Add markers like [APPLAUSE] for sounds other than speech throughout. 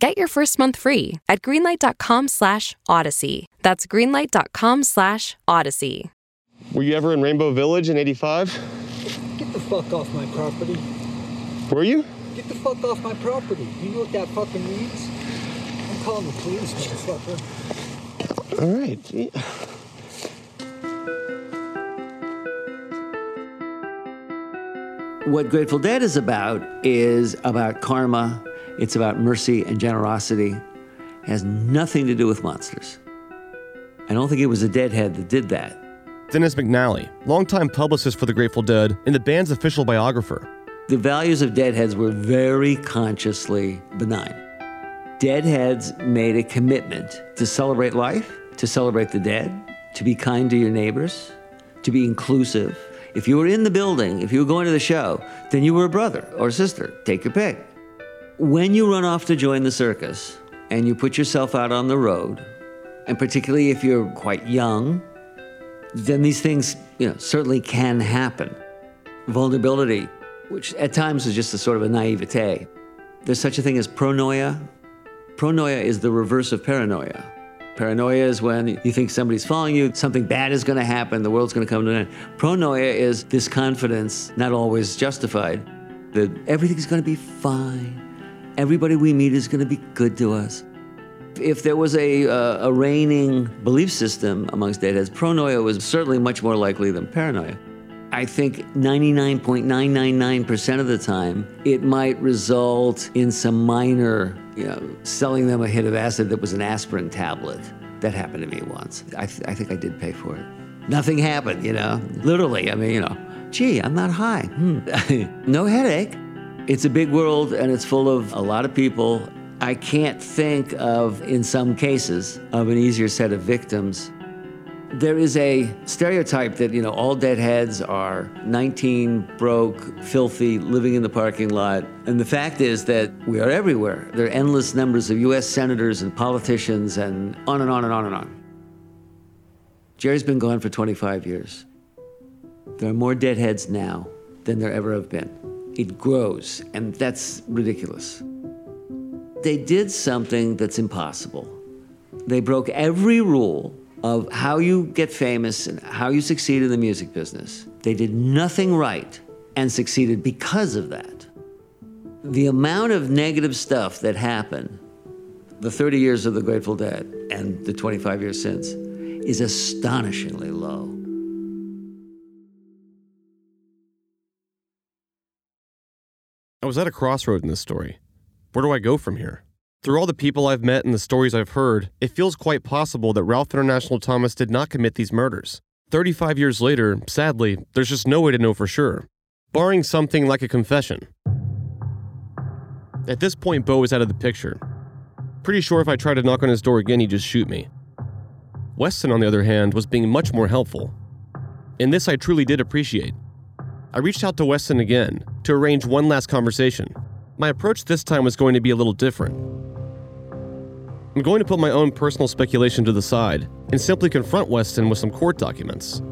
Get your first month free at greenlight.com slash odyssey. That's greenlight.com slash odyssey. Were you ever in Rainbow Village in 85? Get the fuck off my property. Were you? Get the fuck off my property. You know what that fucking means? I'm calling the police, motherfucker. All right. Gee. What Grateful Dead is about is about karma, it's about mercy and generosity. It has nothing to do with monsters. I don't think it was a deadhead that did that. Dennis McNally, longtime publicist for the Grateful Dead and the band's official biographer. The values of deadheads were very consciously benign. Deadheads made a commitment to celebrate life, to celebrate the dead, to be kind to your neighbors, to be inclusive. If you were in the building, if you were going to the show, then you were a brother or a sister. Take your pick. When you run off to join the circus and you put yourself out on the road, and particularly if you're quite young, then these things, you know, certainly can happen. Vulnerability, which at times is just a sort of a naivete. There's such a thing as pronoia. Pronoia is the reverse of paranoia. Paranoia is when you think somebody's following you, something bad is going to happen, the world's going to come to an end. Pronoia is this confidence, not always justified, that everything's going to be fine. Everybody we meet is going to be good to us. If there was a, uh, a reigning belief system amongst deadheads, pronoia was certainly much more likely than paranoia. I think 99.999% of the time, it might result in some minor, you know, selling them a hit of acid that was an aspirin tablet. That happened to me once. I, th- I think I did pay for it. Nothing happened, you know, literally. I mean, you know, gee, I'm not high. Hmm. [LAUGHS] no headache. It's a big world and it's full of a lot of people. I can't think of, in some cases, of an easier set of victims there is a stereotype that, you know, all deadheads are 19, broke, filthy, living in the parking lot. And the fact is that we are everywhere. There are endless numbers of US senators and politicians and on and on and on and on. Jerry's been gone for 25 years. There are more deadheads now than there ever have been. It grows, and that's ridiculous. They did something that's impossible. They broke every rule of how you get famous and how you succeed in the music business. They did nothing right and succeeded because of that. The amount of negative stuff that happened, the 30 years of the Grateful Dead and the 25 years since, is astonishingly low. Was at a crossroad in this story. Where do I go from here? Through all the people I've met and the stories I've heard, it feels quite possible that Ralph International Thomas did not commit these murders. 35 years later, sadly, there's just no way to know for sure, barring something like a confession. At this point, Bo is out of the picture. Pretty sure if I tried to knock on his door again, he'd just shoot me. Weston, on the other hand, was being much more helpful. And this I truly did appreciate. I reached out to Weston again to arrange one last conversation. My approach this time was going to be a little different. I'm going to put my own personal speculation to the side and simply confront Weston with some court documents.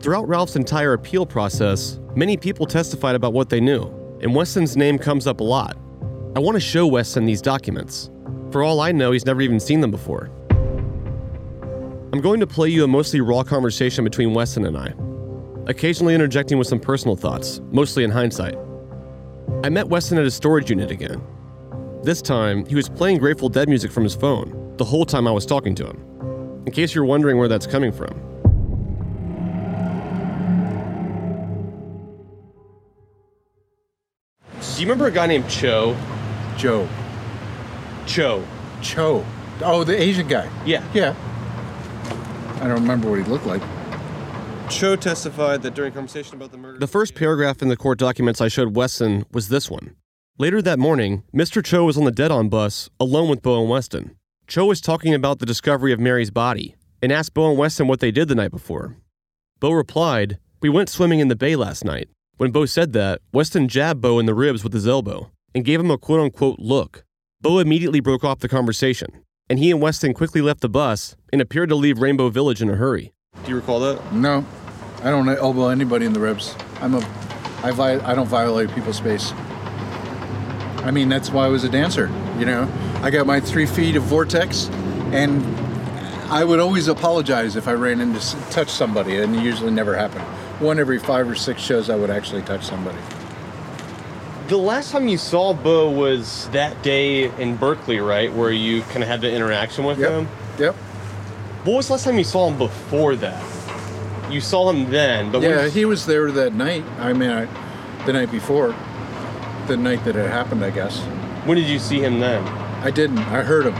Throughout Ralph's entire appeal process, many people testified about what they knew, and Weston's name comes up a lot. I want to show Weston these documents. For all I know, he's never even seen them before. I'm going to play you a mostly raw conversation between Weston and I, occasionally interjecting with some personal thoughts, mostly in hindsight. I met Weston at his storage unit again. This time, he was playing Grateful Dead music from his phone the whole time I was talking to him. In case you're wondering where that's coming from. Do you remember a guy named Cho? Joe. Cho. Cho. Oh, the Asian guy. Yeah. Yeah. I don't remember what he looked like. Cho testified that during conversation about the murder. The first paragraph in the court documents I showed Weston was this one. Later that morning, Mr. Cho was on the dead on bus alone with Bo and Weston. Cho was talking about the discovery of Mary's body and asked Bo and Weston what they did the night before. Bo replied, We went swimming in the bay last night. When Bo said that, Weston jabbed Bo in the ribs with his elbow and gave him a quote unquote look. Bo immediately broke off the conversation, and he and Weston quickly left the bus and appeared to leave Rainbow Village in a hurry. Do you recall that? No, I don't elbow anybody in the ribs. I'm a, I, vi- I don't violate people's space. I mean, that's why I was a dancer. You know, I got my three feet of vortex, and I would always apologize if I ran into s- touch somebody, and it usually never happened. One every five or six shows, I would actually touch somebody. The last time you saw Bo was that day in Berkeley, right? Where you kind of had the interaction with Yep. him. Yep. What was the last time you saw him before that? You saw him then, but Yeah, he was there that night. I mean, I, the night before, the night that it happened, I guess. when did you see him then? I didn't. I heard him.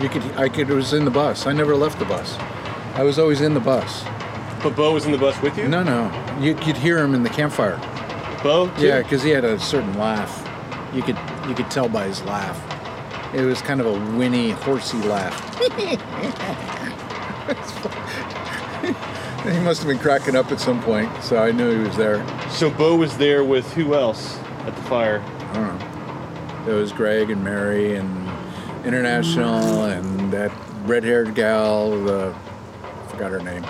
You could. I could. It was in the bus. I never left the bus. I was always in the bus. But Bo was in the bus with you? No, no. You could hear him in the campfire. Bo? too? Yeah, because he had a certain laugh. You could. You could tell by his laugh. It was kind of a whinny, horsey laugh. [LAUGHS] [LAUGHS] he must have been cracking up at some point, so I knew he was there. So Bo was there with who else at the fire? I don't know. It was Greg and Mary and International and that red-haired gal. The I forgot her name.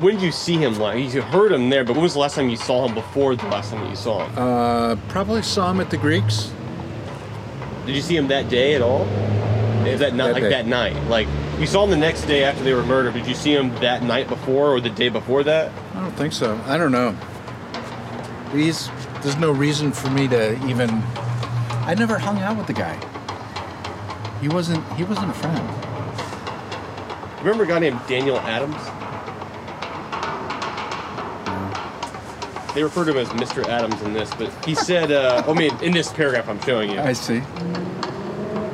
When did you see him last? You heard him there, but when was the last time you saw him before the last time that you saw him? Uh, probably saw him at the Greeks. Did you see him that day at all? Is that not like day. that night? Like you saw him the next day after they were murdered. Did you see him that night before or the day before that? I don't think so. I don't know. These, there's no reason for me to even. I never hung out with the guy. He wasn't. He wasn't a friend. Remember a guy named Daniel Adams? They refer to him as Mr. Adams in this, but he said, uh, I mean, in this paragraph I'm showing you. I see.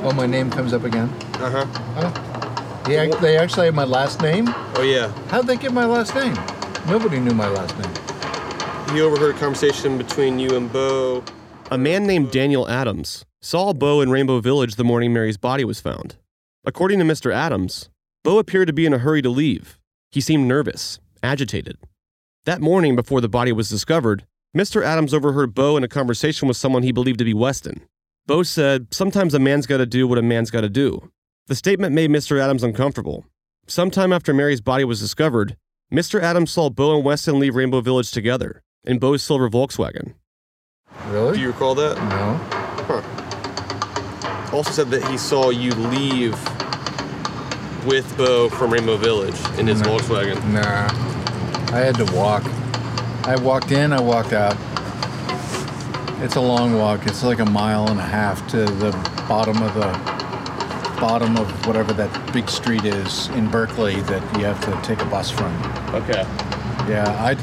Oh, my name comes up again. Uh huh. Huh? They, ac- they actually have my last name. Oh, yeah. How'd they get my last name? Nobody knew my last name. He overheard a conversation between you and Bo. A man named Daniel Adams saw Bo in Rainbow Village the morning Mary's body was found. According to Mr. Adams, Bo appeared to be in a hurry to leave. He seemed nervous, agitated. That morning before the body was discovered, Mr. Adams overheard Bo in a conversation with someone he believed to be Weston. Bo said, Sometimes a man's got to do what a man's got to do. The statement made Mr. Adams uncomfortable. Sometime after Mary's body was discovered, Mr. Adams saw Bo and Weston leave Rainbow Village together in Bo's silver Volkswagen. Really? Do you recall that? no. Also said that he saw you leave with Bo from Rainbow Village in his No. Volkswagen. Nah. I had to walk. I walked in, I walked out. It's a long walk. It's like a mile and a half to the bottom of the bottom of whatever that big street is in Berkeley that you have to take a bus from. Okay. Yeah, I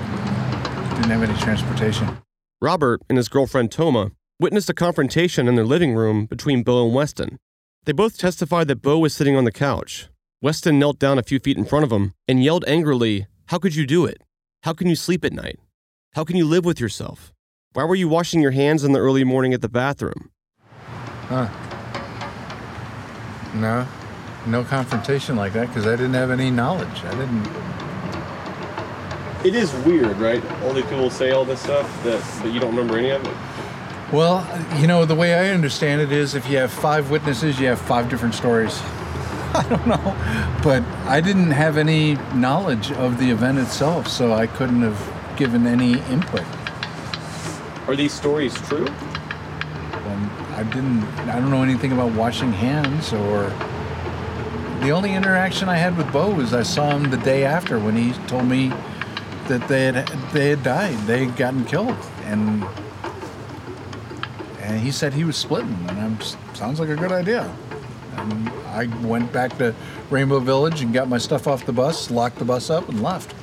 didn't have any transportation. Robert and his girlfriend Toma witnessed a confrontation in their living room between Bo and Weston. They both testified that Bo was sitting on the couch. Weston knelt down a few feet in front of him and yelled angrily, How could you do it? How can you sleep at night? How can you live with yourself? Why were you washing your hands in the early morning at the bathroom? Huh. No. No confrontation like that because I didn't have any knowledge. I didn't. It is weird, right? All these people say all this stuff that, that you don't remember any of it. Well, you know, the way I understand it is if you have five witnesses, you have five different stories. [LAUGHS] I don't know. But I didn't have any knowledge of the event itself, so I couldn't have given any input. Are these stories true? Um, I didn't, I don't know anything about washing hands or. The only interaction I had with Bo was I saw him the day after when he told me that they had they had died, they had gotten killed, and and he said he was splitting, and I'm just, sounds like a good idea. And I went back to Rainbow Village and got my stuff off the bus, locked the bus up, and left.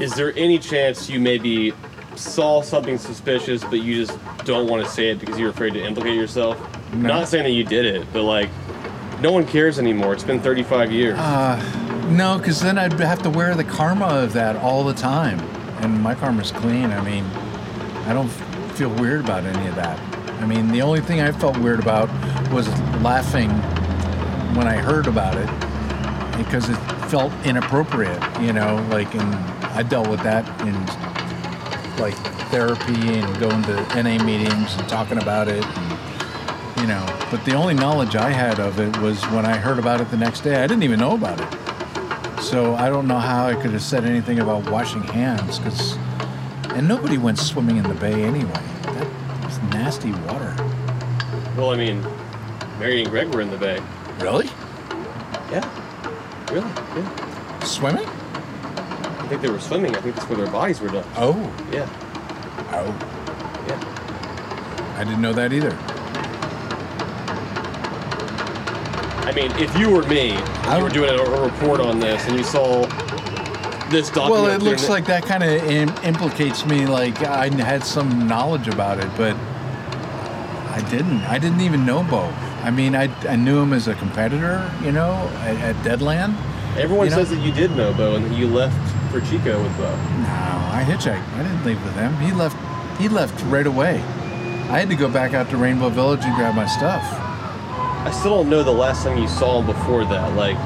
Is there any chance you maybe saw something suspicious, but you just don't want to say it because you're afraid to implicate yourself? No. Not saying that you did it, but like, no one cares anymore. It's been 35 years. Uh, no, because then I'd have to wear the karma of that all the time, and my karma's clean. I mean, I don't feel weird about any of that. I mean, the only thing I felt weird about was laughing when I heard about it because it felt inappropriate, you know, like, and I dealt with that in like therapy and going to NA meetings and talking about it. And, you know, but the only knowledge I had of it was when I heard about it the next day. I didn't even know about it. So I don't know how I could have said anything about washing hands because, and nobody went swimming in the bay anyway. That was nasty water. Well, I mean, Mary and Greg were in the bay. Really? Yeah. Really? Yeah. Swimming? I think they were swimming. I think that's where their bodies were done. Oh, Yeah. oh, Yeah. I didn't know that either. I mean, if you were me, I you were doing a, a report on this, and you saw this document. Well, it looks like that kind of Im- implicates me. Like I had some knowledge about it, but I didn't. I didn't even know Bo. I mean, I, I knew him as a competitor, you know, at, at Deadland. everyone you know- says that you did know Bo and that you left for Chico with Bo. No, I hitchhiked. I didn't leave with him. He left. He left right away. I had to go back out to Rainbow Village and grab my stuff. I still don't know the last time you saw him before that. Like,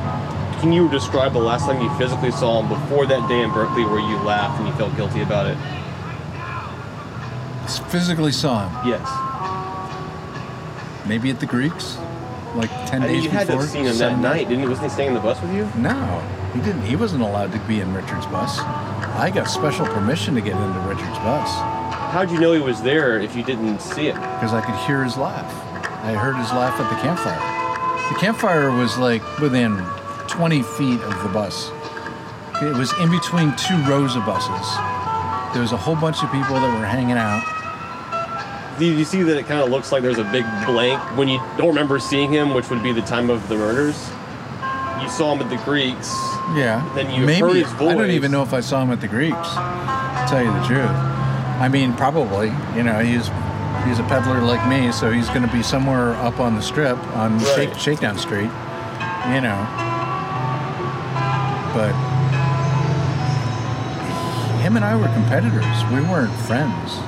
can you describe the last time you physically saw him before that day in Berkeley where you laughed and you felt guilty about it? Physically saw him. Yes. Maybe at the Greeks, like ten I mean, days you had to before. have seen him that night, didn't? Wasn't he staying in the bus with you? No, he didn't. He wasn't allowed to be in Richard's bus. I got special permission to get into Richard's bus How'd you know he was there if you didn't see him? because I could hear his laugh. I heard his laugh at the campfire. The campfire was like within 20 feet of the bus. It was in between two rows of buses. There was a whole bunch of people that were hanging out. You see that it kind of looks like there's a big blank when you don't remember seeing him, which would be the time of the murders? You saw him at the Greeks. Yeah. Then you maybe heard his voice. I don't even know if I saw him at the Greeks. To tell you the truth. I mean, probably. You know, he's he's a peddler like me, so he's going to be somewhere up on the strip on Shake, Shakedown Street. You know. But him and I were competitors. We weren't friends.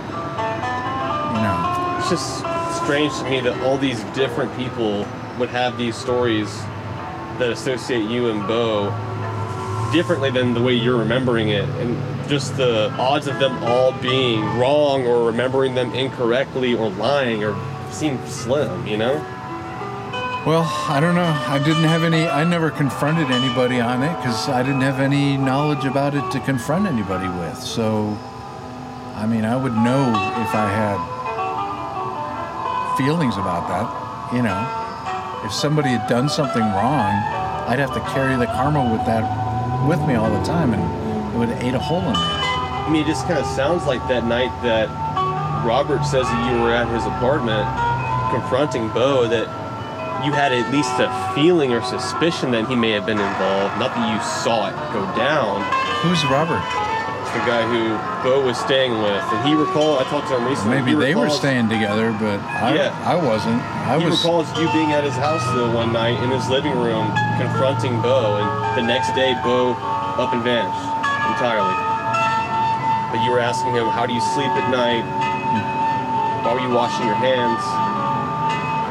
It's just strange to me that all these different people would have these stories that associate you and Bo differently than the way you're remembering it. And just the odds of them all being wrong or remembering them incorrectly or lying or seem slim, you know? Well, I don't know. I didn't have any. I never confronted anybody on it because I didn't have any knowledge about it to confront anybody with. So, I mean, I would know if I had feelings about that. You know, if somebody had done something wrong, I'd have to carry the karma with that with me all the time, and it would ate a hole in me. I mean, it just kind of sounds like that night that Robert says that you were at his apartment confronting Bo that you had at least a feeling or suspicion that he may have been involved. Not that you saw it go down. Who's Robert? The guy who Bo was staying with, and he recalled. I talked to him recently. Maybe he they were staying together, but I, Yeah. I wasn't. I he was. recalls you being at his house the one night in his living room confronting Bo, and the next day Bo up and vanished entirely. But you were asking him, "How do you sleep at night? Why were you washing your hands?"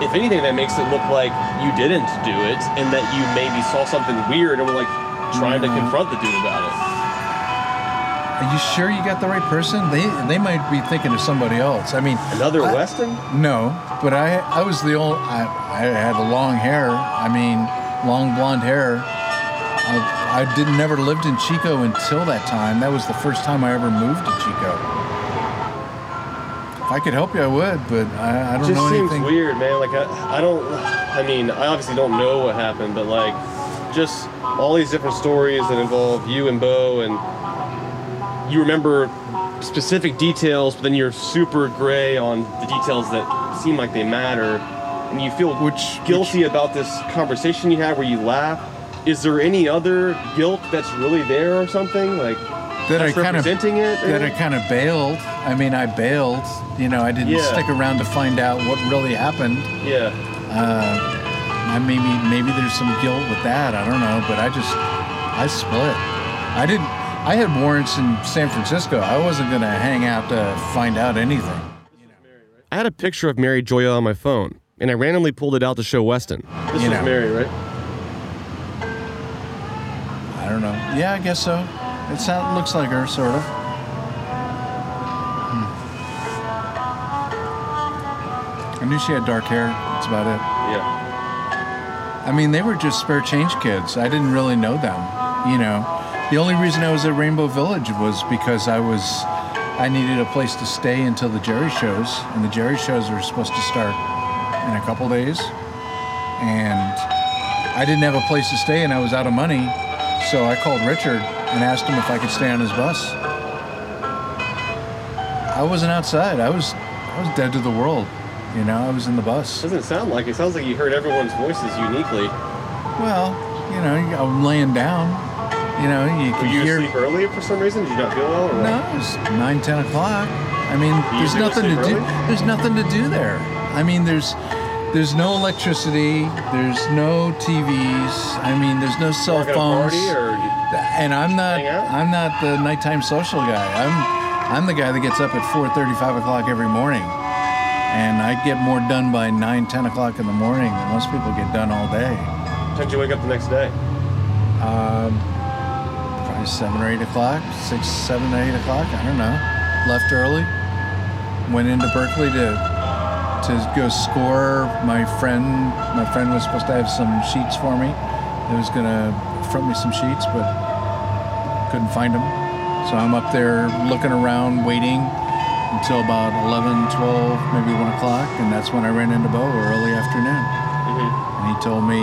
If anything, that makes it look like you didn't do it, and that you maybe saw something weird and were like trying to confront the dude about it. Are you sure you got the right person? They they might be thinking of somebody else. I mean, Another I- Weston? no, but I I was the old. I, I had long hair. I mean, long blonde hair. I, I did never lived in Chico until that time. That was the first time I ever moved to Chico. If I could help you, I would, but I, I don't just know seems anything. weird, man. Like I, I don't. I mean, I obviously don't know what happened, but like, just all these different stories that involve you and Bo, and you remember specific details, but then you're super gray on the details that seem like they matter, and you feel Which- guilty about this conversation you had where you laugh. Is there any other guilt that's really there or something like that I kind of that I kind of bailed. I mean, I bailed. You know, I didn't Yeah. stick around to find out what really happened. yeah. Uh, I maybe maybe there's some guilt with that. I don't know, but I just I split. I didn't. I had warrants in San Francisco. I wasn't gonna hang out to find out anything. I had a picture of Mary Gioia on my phone, and I randomly pulled it out to show Weston. This You was know. Mary, right? I don't know. Yeah, I guess so. It sound, looks like her, sort of. Hmm. I knew she had dark hair. That's about it. Yeah. I mean, they were just spare change kids. I didn't really know them, you know. The only reason I was at Rainbow Village was because I was I needed a place to stay until the Jerry shows, and the Jerry shows were supposed to start in a couple days. And I didn't have a place to stay and I was out of money, so I called Richard and asked him if I could stay on his bus. I wasn't outside. I was I was dead to the world. You know, I was in the bus. Doesn't sound like it. Sounds like you heard everyone's voices uniquely. Well, you know, I'm laying down. You know, you Were can you hear. asleep early for some reason? Did you not feel well? Or? No, it was nine, ten o'clock. I mean, there's usually go nothing to sleep do. early? There's nothing to do there. I mean, there's there's no electricity. There's no TVs. I mean, there's no cell Work at a phones. party or and I'm not. I'm not the nighttime social guy. I'm I'm the guy that gets up at 4:30, 5 o'clock every morning, and I get more done by 9, 10 o'clock in the morning than most people get done all day. When did you wake up the next day? Um, probably seven or eight o'clock, six, seven, eight o'clock. I don't know. Left early. Went into Berkeley to to go score. My friend, my friend was supposed to have some sheets for me. He was gonna front me some sheets, but couldn't find them. So I'm up there looking around, waiting until about 11, 12, maybe one o'clock, and that's when I ran into Bo early afternoon mm-hmm. and he told me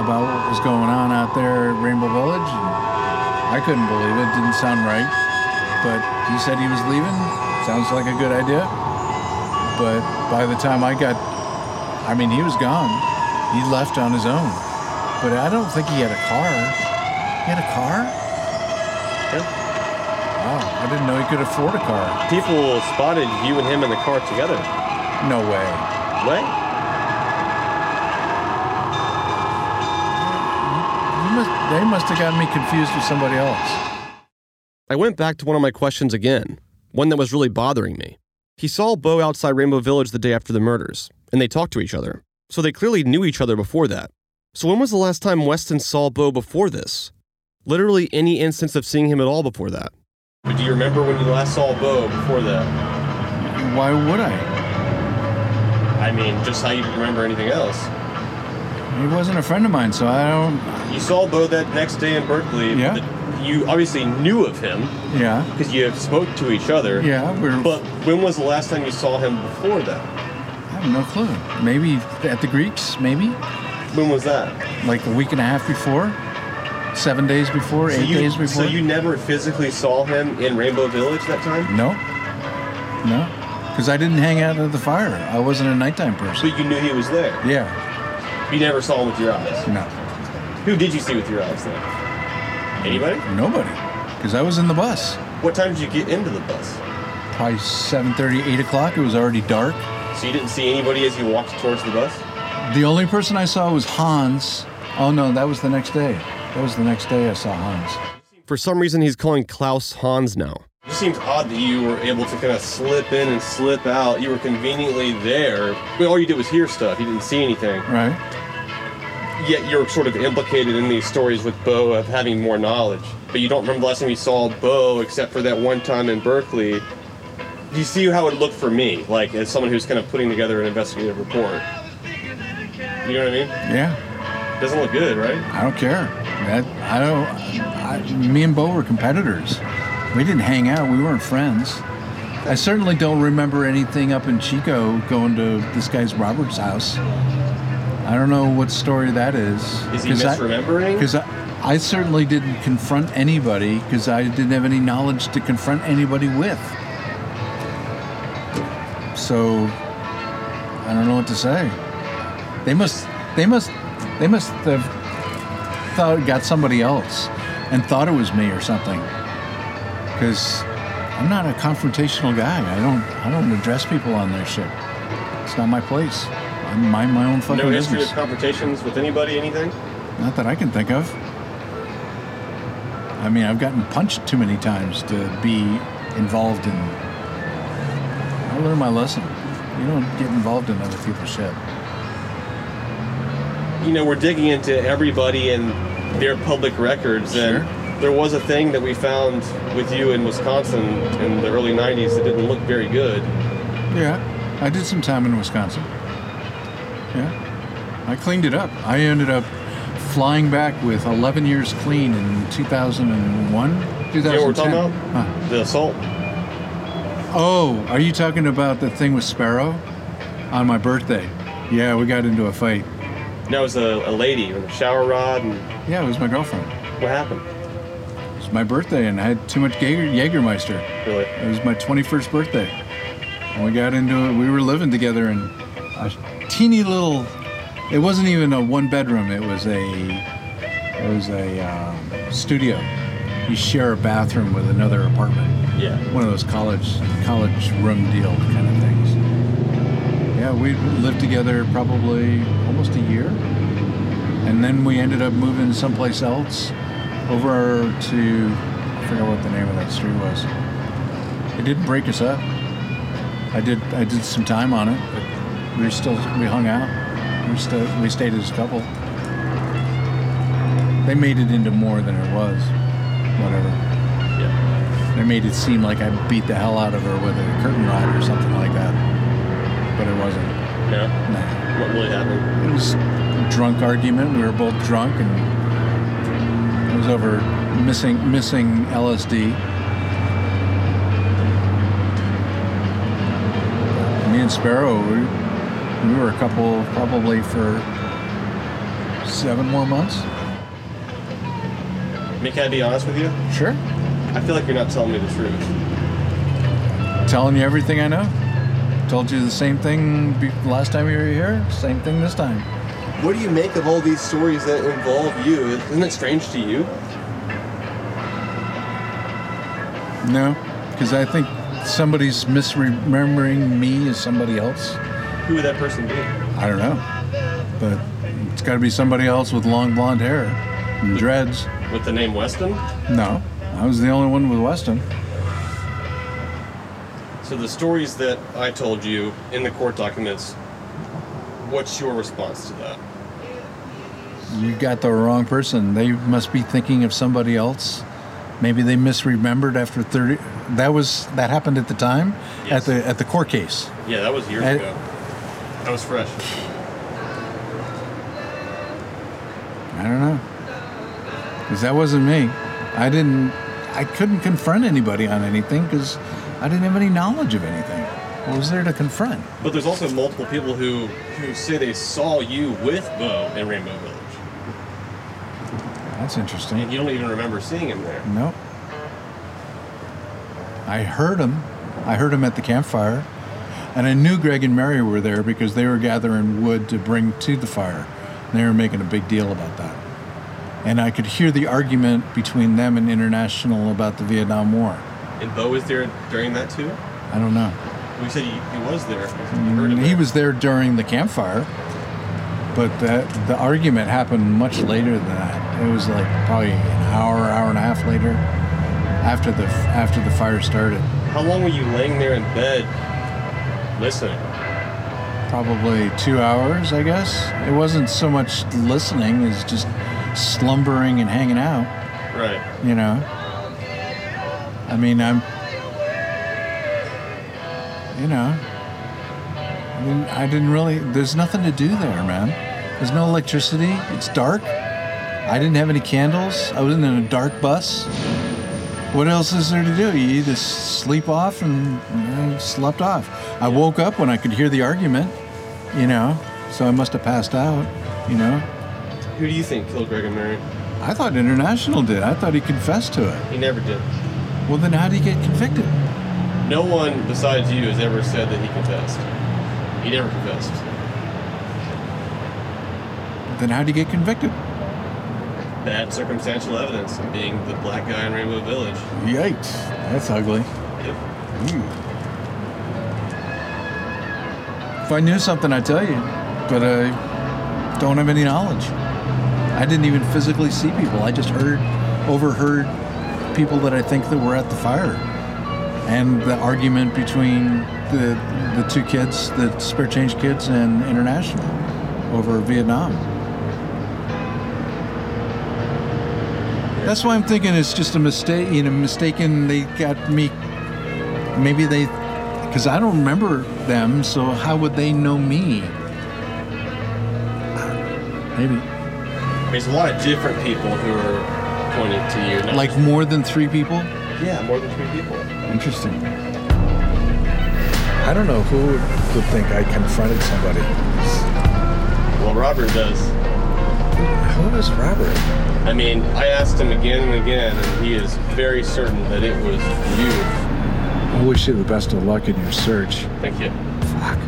about what was going on out there at Rainbow Village. I couldn't believe it; didn't sound right. But he said he was leaving. Sounds like a good idea. But by the time I got, I mean, he was gone. He left on his own. But I don't think he had a car. He had a car? Yeah. Wow, I didn't know he could afford a car. People spotted you and him in the car together. No way. What? You must, they must have gotten me confused with somebody else. I went back to one of my questions again, one that was really bothering me. He saw Bo outside Rainbow Village the day after the murders, and they talked to each other. So they clearly knew each other before that. So when was the last time Weston saw Bo before this? Literally any instance of seeing him at all before that. But do you remember when you last saw Bo before that? Why would I? I mean, just how you remember anything else. He wasn't a friend of mine, so I don't. You saw Bo that next day in Berkeley. Yeah. You obviously knew of him Yeah, because you spoke to each other. yeah. We're. But when was the last time you saw him before that? I have no clue. Maybe at the Greeks. Maybe When was that? like a week and a half before, seven days before, eight you, days before. So you never physically saw him in Rainbow Village that time? No, no, because I didn't hang out at the fire. I wasn't a nighttime person. But you knew he was there. Yeah, You never saw him with your eyes. no, Who did you see with your eyes then? Anybody? nobody, because I was in the bus. What time did you get into the bus? Probably 7:30, 8 o'clock. It was already dark. So you didn't see anybody as you walked towards the bus? The only person I saw was Hans. Oh no, that was the next day. That was the next day I saw Hans. For some reason, he's calling Klaus Hans now. It just seems odd that you were able to kind of slip in and slip out. You were conveniently there. But all you did was hear stuff. You didn't see anything. Right? Yet you're sort of implicated in these stories with Bo of having more knowledge. But you don't remember the last time you saw Bo except for that one time in Berkeley. Do you see how it looked for me? Like, as someone who's kind of putting together an investigative report. You know what I mean? Yeah. Doesn't look good, right? I don't care. That I don't. I, me and Bo were competitors. We didn't hang out. We weren't friends. I certainly don't remember anything up in Chico going to this guy's Robert's house. I don't know what story that is. Is he misremembering? Because I, I certainly didn't confront anybody because I didn't have any knowledge to confront anybody with. So I don't know what to say. They must. They must. They must have thought got somebody else and thought it was me or something. Because I'm not a confrontational guy. I don't. I don't address people on their shit. It's not my place. I mind my own fucking No history business. of confrontations with anybody, anything? Not that I can think of. I mean, I've gotten punched too many times to be involved in. I learned my lesson. You don't get involved in other people's shit. You know, we're digging into everybody and their public records, and there was a thing that we found with you in Wisconsin in the early 90s that didn't look very good. Yeah, I did some time in Wisconsin. Yeah, I cleaned it up. I ended up flying back with 11 years clean in 2001, 2010. You know what we're talking about? Huh. The assault? Oh, are you talking about the thing with Sparrow on my birthday? Yeah, we got into a fight. That was a, a lady with a shower rod, and Yeah, it was my girlfriend. what happened? It was my birthday, and I had too much Jaeger, Jägermeister. Really? It was my 21st birthday. And we got into it. We were living together and a teeny little. It wasn't even a one bedroom. It was a. It was a um, studio. You share a bathroom with another apartment. Yeah. One of those college college room deal kind of things. Yeah, we lived together probably almost a year, and then we ended up moving someplace else, over to I forget what the name of that street was. It didn't break us up. I did I did some time on it, but we were still we hung out. We still we stayed as a couple. They made it into more than it was. Whatever. Yeah. They made it seem like I beat the hell out of her with a curtain rod or something like that. But it wasn't. No? What really happened? It was a drunk argument. We were both drunk and it was over missing missing LSD. Me and Sparrow, we, we were a couple probably for seven more months. Mick, can I be honest with you? Sure. I feel like you're not telling me the truth. Telling you everything I know. Told you the same thing last time you were here. Same thing this time. What do you make of all these stories that involve you? Isn't it strange to you? No, because I think somebody's misremembering me as somebody else. Who would that person be? I don't know, but it's got to be somebody else with long blonde hair and dreads. With the name Weston? No, I was the only one with Weston. So the stories that I told you in the court documents, what's your response to that? You got the wrong person. They must be thinking of somebody else. Maybe they misremembered after thirty. That was that happened at the time Yes. at the at the court case. Yeah, that was years I- ago. That was fresh. I don't know. Because that wasn't me. I didn't, I couldn't confront anybody on anything because I didn't have any knowledge of anything. What was there to confront? But there's also multiple people who who say they saw you with Bo in Rainbow Village, That's and interesting. you don't even remember seeing him there. Nope. I heard him. I heard him at the campfire. And I knew Greg and Mary were there because they were gathering wood to bring to the fire. And they were making a big deal about that. And I could hear the argument between them and International about the Vietnam War. And Bo was there during that too. I don't know. We said he, he was there. Heard Mm, He was there during the campfire, but that the argument happened much later than that. It was like probably an hour, hour and a half later, after the after the fire started. How long were you laying there in bed, listening? Probably two hours, I guess. It wasn't so much listening as just slumbering and hanging out. Right. You know. I mean, I'm. You know. I didn't, I didn't really. There's nothing to do there, man. There's no electricity. It's dark. I didn't have any candles. I was in a dark bus. What else is there to do? You either sleep off and I slept off. I woke up when I could hear the argument, you know, so I must have passed out, you know. Who do you think killed Greg and Mary? I thought International did. I thought he confessed to it. He never did. Well, then how did he get convicted? No one besides you has ever said that he confessed. He never confessed. Then how did he get convicted? Bad circumstantial evidence of being the black guy in Rainbow Village. Yikes. That's ugly. Yep. If I knew something, I'd tell you, but I don't have any knowledge. I didn't even physically see people. I just heard, overheard people that I think that were at the fire, and the argument between the the two kids, the spare change kids, and International over Vietnam. That's why I'm thinking it's just a mistake. You know, mistaken. They got me. Maybe they, because I don't remember them. So how would they know me? Maybe There's a lot of different people who are pointed to you. not like more than three people. yeah, more than three people. Interesting. I don't know who would think I confronted somebody. Well, Robert does. Robert? I mean, I asked him again and again, and he is very certain that it was you. I wish you the best of luck in your search. Thank you. Fuck.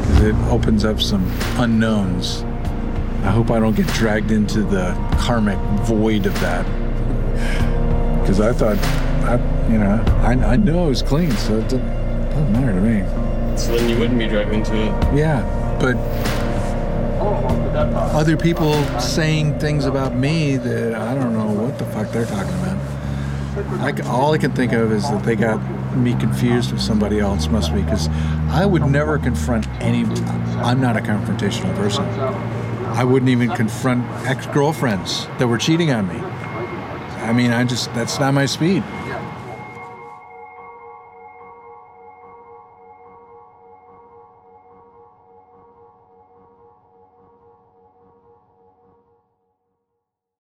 Because it opens up some unknowns. I hope I don't get dragged into the karmic void of that. Because I thought, I, you know, I, I know it was clean, so it doesn't, doesn't matter to me. So then you wouldn't be dragged into it. Yeah, but other people saying things about me that I don't know what the fuck they're talking about. I all I can think of is that they got me confused with somebody else, must be, because I would never confront any. I'm not a confrontational person. I wouldn't even confront ex girlfriends that were cheating on me. I mean, I just, that's not my speed.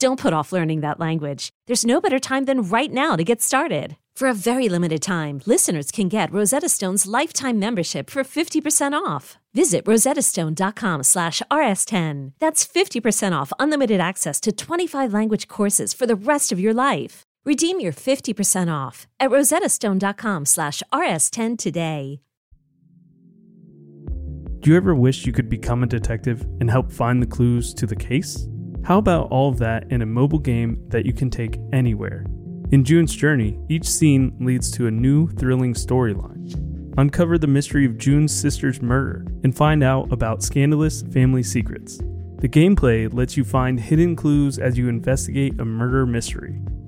Don't put off learning that language. There's no better time than right now to get started. For a very limited time, listeners can get Rosetta Stone's lifetime membership for 50% off. Visit rosettastone.com slash rs10. That's 50% off unlimited access to 25 language courses for the rest of your life. Redeem your 50% off at rosettastone.com slash rs10 today. Do you ever wish you could become a detective and help find the clues to the case? How about all of that in a mobile game that you can take anywhere? In June's Journey, each scene leads to a new, thrilling storyline. Uncover the mystery of June's sister's murder and find out about scandalous family secrets. The gameplay lets you find hidden clues as you investigate a murder mystery.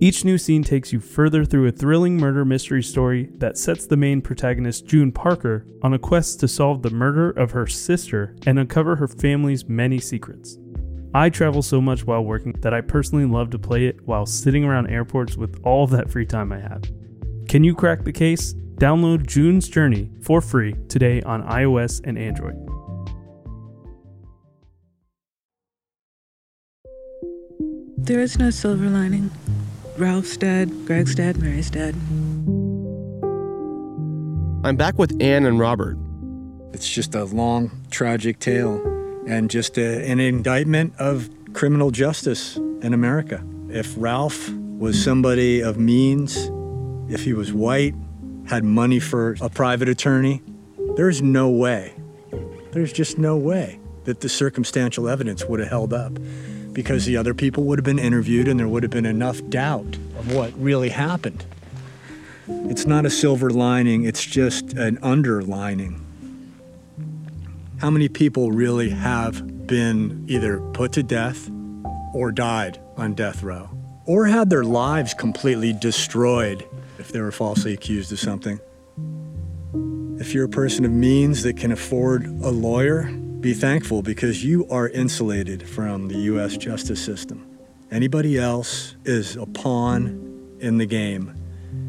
Each new scene takes you further through a thrilling murder mystery story that sets the main protagonist, June Parker, on a quest to solve the murder of her sister and uncover her family's many secrets. I travel so much while working that I personally love to play it while sitting around airports with all of that free time I have. Can you crack the case? Download June's Journey for free today on iOS and Android. There is no silver lining. Ralph's dead, Greg's dead, Mary's dead. I'm back with Anne and Robert. It's just a long, tragic tale and just a, an indictment of criminal justice in America. If Ralph was somebody of means, if he was white, had money for a private attorney, there's no way, there's just no way that the circumstantial evidence would have held up because the other people would have been interviewed and there would have been enough doubt of what really happened. It's not a silver lining, it's just an underlining. How many people really have been either put to death or died on death row or had their lives completely destroyed if they were falsely accused of something? If you're a person of means that can afford a lawyer, be thankful because you are insulated from the U.S. justice system. Anybody else is a pawn in the game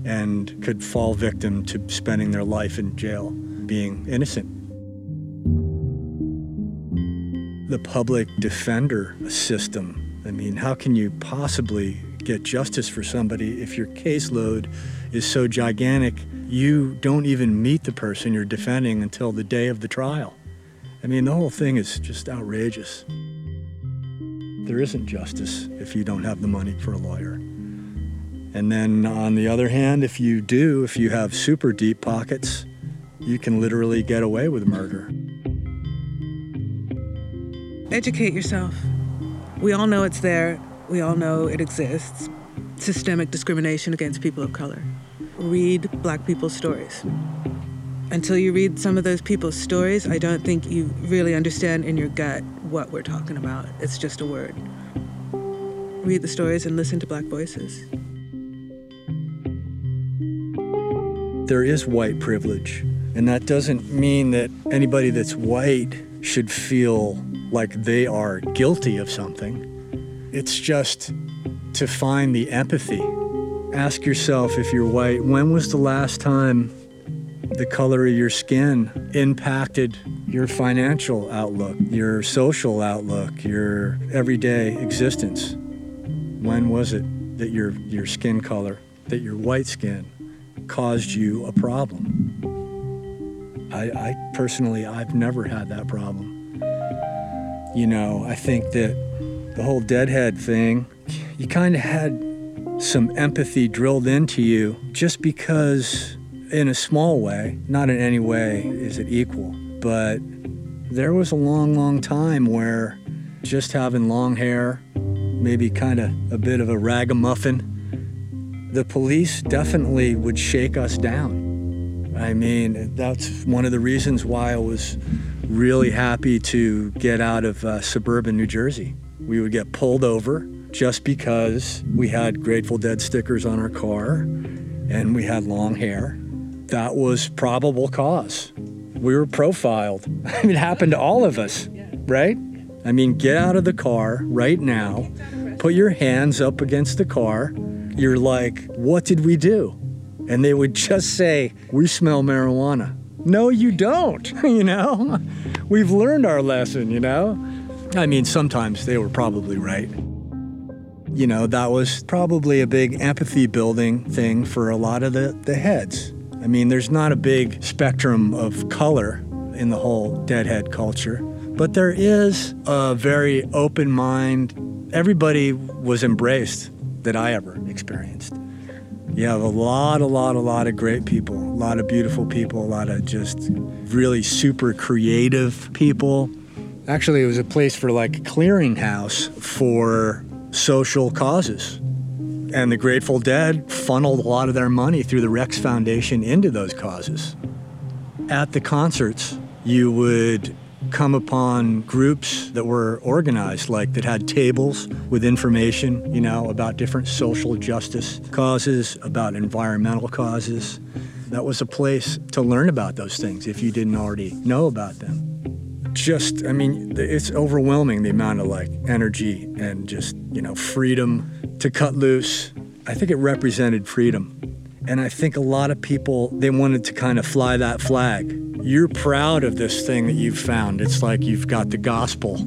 and could fall victim to spending their life in jail being innocent. the public defender system. I mean, how can you possibly get justice for somebody if your caseload is so gigantic you don't even meet the person you're defending until the day of the trial? I mean, the whole thing is just outrageous. There isn't justice if you don't have the money for a lawyer. And then on the other hand, if you do, if you have super deep pockets, you can literally get away with murder. Educate yourself. We all know it's there, we all know it exists. Systemic discrimination against people of color. Read black people's stories. Until you read some of those people's stories, I don't think you really understand in your gut what we're talking about. It's just a word. Read the stories and listen to black voices. There is white privilege, and that doesn't mean that anybody that's white should feel like they are guilty of something. It's just to find the empathy. Ask yourself if you're white, when was the last time the color of your skin impacted your financial outlook, your social outlook, your everyday existence? When was it that your, your skin color, that your white skin, caused you a problem? I, I personally, I've never had that problem. You know, I think that the whole deadhead thing, you kind of had some empathy drilled into you just because, in a small way, not in any way is it equal, but there was a long, long time where just having long hair, maybe kind of a bit of a ragamuffin, the police definitely would shake us down. I mean, that's one of the reasons why I was really happy to get out of uh, suburban New Jersey. We would get pulled over just because we had Grateful Dead stickers on our car and we had long hair. That was probable cause. We were profiled. [LAUGHS] I mean, it happened to all of us, right? I mean, get out of the car right now, put your hands up against the car. You're like, what did we do? And they would just say, we smell marijuana. No, you don't, [LAUGHS] you know? We've learned our lesson, you know? I mean, sometimes they were probably right. You know, that was probably a big empathy building thing for a lot of the, the heads. I mean, there's not a big spectrum of color in the whole deadhead culture, but there is a very open mind. Everybody was embraced that I ever experienced. You have a lot, a lot, a lot of great people, a lot of beautiful people, a lot of just really super creative people. Actually, it was a place for like a clearinghouse for social causes. And the Grateful Dead funneled a lot of their money through the Rex Foundation into those causes. At the concerts, you would come upon groups that were organized, like that had tables with information, you know, about different social justice causes, about environmental causes. That was a place to learn about those things if you didn't already know about them. Just, I mean, it's overwhelming the amount of like energy and just, you know, freedom to cut loose. I think it represented freedom. And I think a lot of people, they wanted to kind of fly that flag. You're proud of this thing that you've found. It's like you've got the gospel.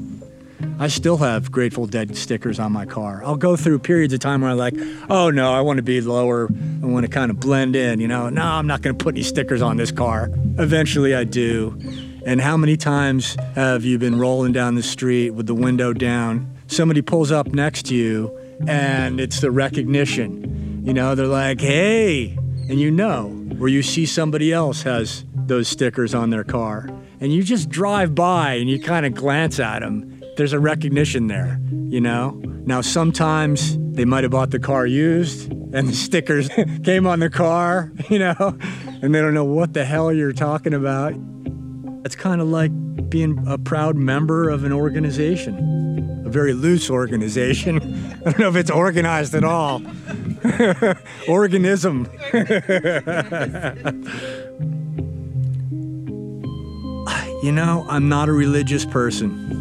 I still have Grateful Dead stickers on my car. I'll go through periods of time where I'm like, oh no, I want to be lower. I want to kind of blend in, you know. No, I'm not going to put any stickers on this car. Eventually I do. And how many times have you been rolling down the street with the window down? Somebody pulls up next to you and it's the recognition. You know, they're like, hey, and you know, where you see somebody else has those stickers on their car, and you just drive by and you kind of glance at them. There's a recognition there, you know? Now, sometimes they might have bought the car used and the stickers [LAUGHS] came on the car, [LAUGHS] you know, and they don't know what the hell you're talking about. It's kind of like being a proud member of an organization, a very loose organization. [LAUGHS] I don't know if it's organized at all. [LAUGHS] Organism. [LAUGHS] you know, I'm not a religious person.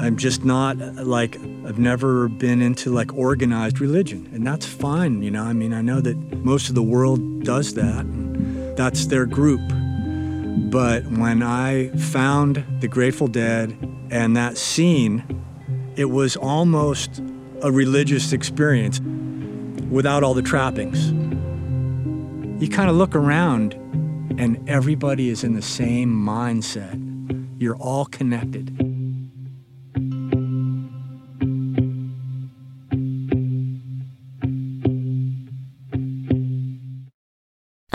I'm just not like I've never been into like organized religion, and that's fine. You know, I mean, I know that most of the world does that. That's their group. But when I found the Grateful Dead And that scene, it was almost a religious experience without all the trappings. You kind of look around and everybody is in the same mindset. You're all connected.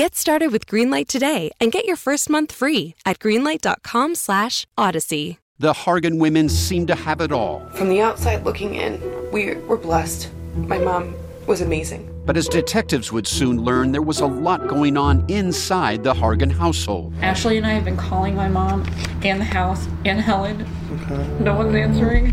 Get started with Greenlight today and get your first month free at greenlight.com/odyssey. The Hargan women seem to have it all. From the outside looking in, we were blessed. My mom was amazing. But as detectives would soon learn, there was a lot going on inside the Hargan household. Ashley and I have been calling my mom and the house and Helen. Okay. No one's answering.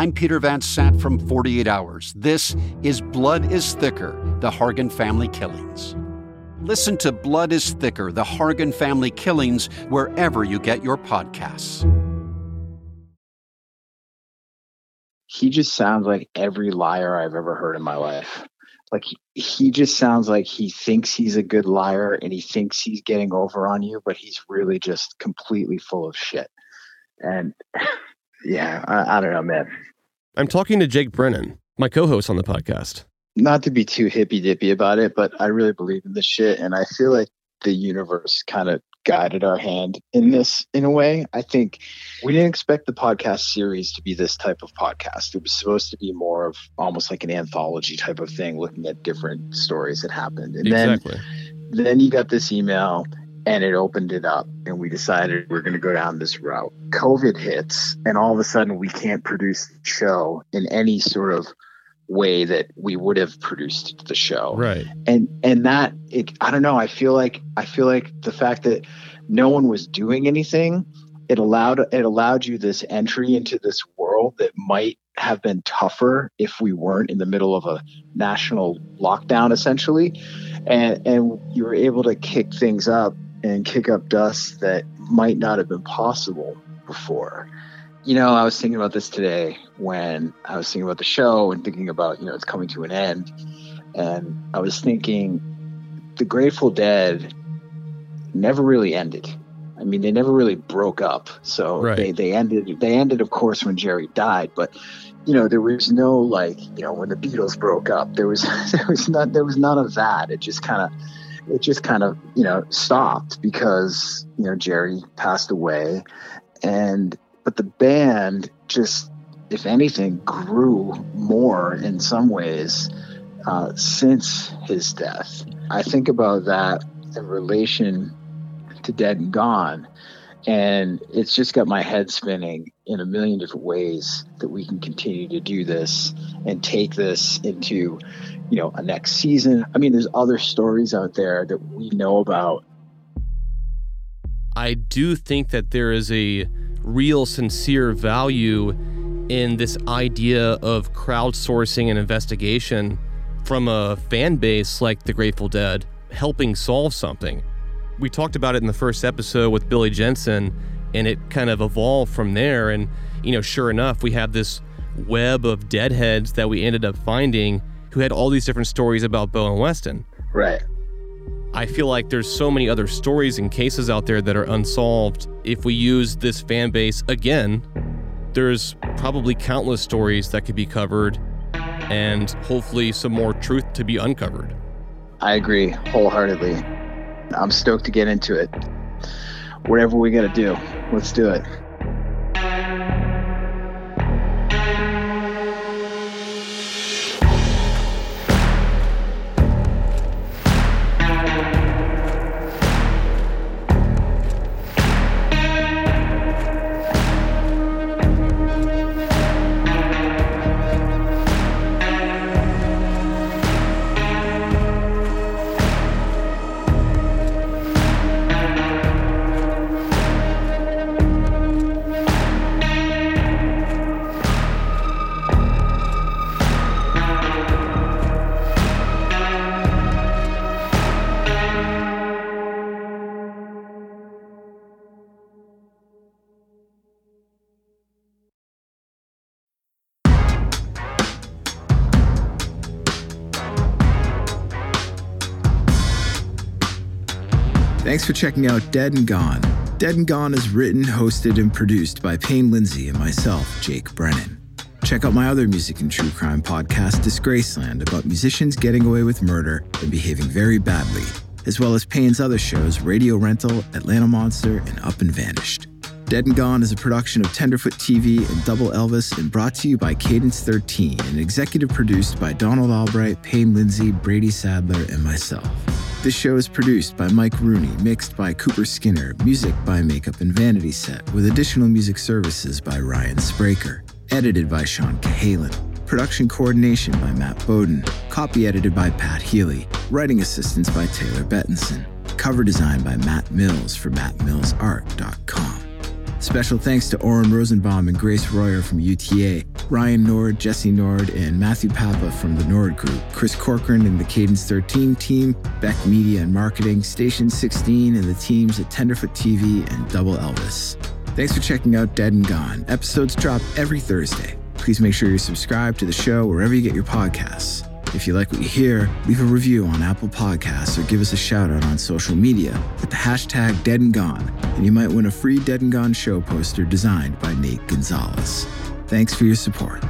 I'm Peter Van Sant from 48 Hours. This is Blood is Thicker The Hargan Family Killings. Listen to Blood is Thicker The Hargan Family Killings wherever you get your podcasts. He just sounds like every liar I've ever heard in my life like he, just sounds like he thinks he's a good liar and he thinks he's getting over on you, but he's really just completely full of shit. And [LAUGHS] yeah, I, I don't know, man. I'm talking to Jake Brennan, my co-host on the podcast. Not to be too hippy dippy about it, but I really believe in this shit, and I feel like the universe kind of guided our hand in this in a way. I think we didn't expect the podcast series to be this type of podcast. It was supposed to be more of almost like an anthology type of thing, looking at different stories that happened. And exactly. then then you got this email and it opened it up and we decided we're going to go down this route. COVID hits and all of a sudden we can't produce the show in any sort of way that we would have produced the show. Right. And and that it, I don't know, I feel like I feel like the fact that no one was doing anything, it allowed it allowed you this entry into this world that might have been tougher if we weren't in the middle of a national lockdown essentially. And and you were able to kick things up and kick up dust that might not have been possible before. You know, I was thinking about this today when I was thinking about the show and thinking about, you know, it's coming to an end. And I was thinking the Grateful Dead never really ended. I mean, they never really broke up. So right. they, they ended, they ended, of course, when Jerry died, but you know, there was no like, you know, when the Beatles broke up, there was, [LAUGHS] there was not, there was none of that. It just kind of, it just kind of, you know, stopped because, you know, Jerry passed away and but the band just, if anything, grew more in some ways uh, since his death. I think about that in relation to Dead and Gone, and it's just got my head spinning in a million different ways that we can continue to do this and take this into you know a next season i mean there's other stories out there that we know about i do think that there is a real, sincere value in this idea of crowdsourcing and investigation from a fan base like the Grateful Dead, helping solve something. We talked about it in the first episode with Billy Jensen, and it kind of evolved from there. And, you know, sure enough, we have this web of deadheads that we ended up finding who had all these different stories about Bo and Weston. Right. I feel like there's so many other stories and cases out there that are unsolved. If we use this fan base again, there's probably countless stories that could be covered and hopefully some more truth to be uncovered. I agree wholeheartedly. I'm stoked to get into it. Whatever we got to do, let's do it. For checking out Dead and Gone. Dead and Gone is written, hosted, and produced by Payne Lindsay and myself, Jake Brennan. Check out my other music and true crime podcast, Disgraceland, about musicians getting away with murder and behaving very badly, as well as Payne's other shows, Radio Rental, Atlanta Monster, and Up and Vanished. Dead and Gone is a production of Tenderfoot TV and Double Elvis and brought to you by Cadence 13 and executive produced by Donald Albright, Payne Lindsay, Brady Sadler, and myself. This show is produced by Mike Rooney, mixed by Cooper Skinner, music by Makeup and Vanity Set, with additional music services by Ryan Spraker, edited by Sean Cahalan, production coordination by Matt Bowden, copy edited by Pat Healy, writing assistance by Taylor Bettinson, cover design by Matt Mills for mattmillsart.com. Special thanks to Oren Rosenbaum and Grace Royer from UTA, Ryan Nord, Jesse Nord, and Matthew Papa from the Nord Group, Chris Corcoran and the Cadence 13 team, Beck Media and Marketing, Station 16, and the teams at Tenderfoot TV and Double Elvis. Thanks for checking out Dead and Gone. Episodes drop every Thursday. Please make sure you're subscribed to the show wherever you get your podcasts. If you like what you hear, leave a review on Apple Podcasts or give us a shout out on social media with the hashtag Dead and Gone, and you might win a free Dead and Gone show poster designed by Nate Gonzalez. Thanks for your support.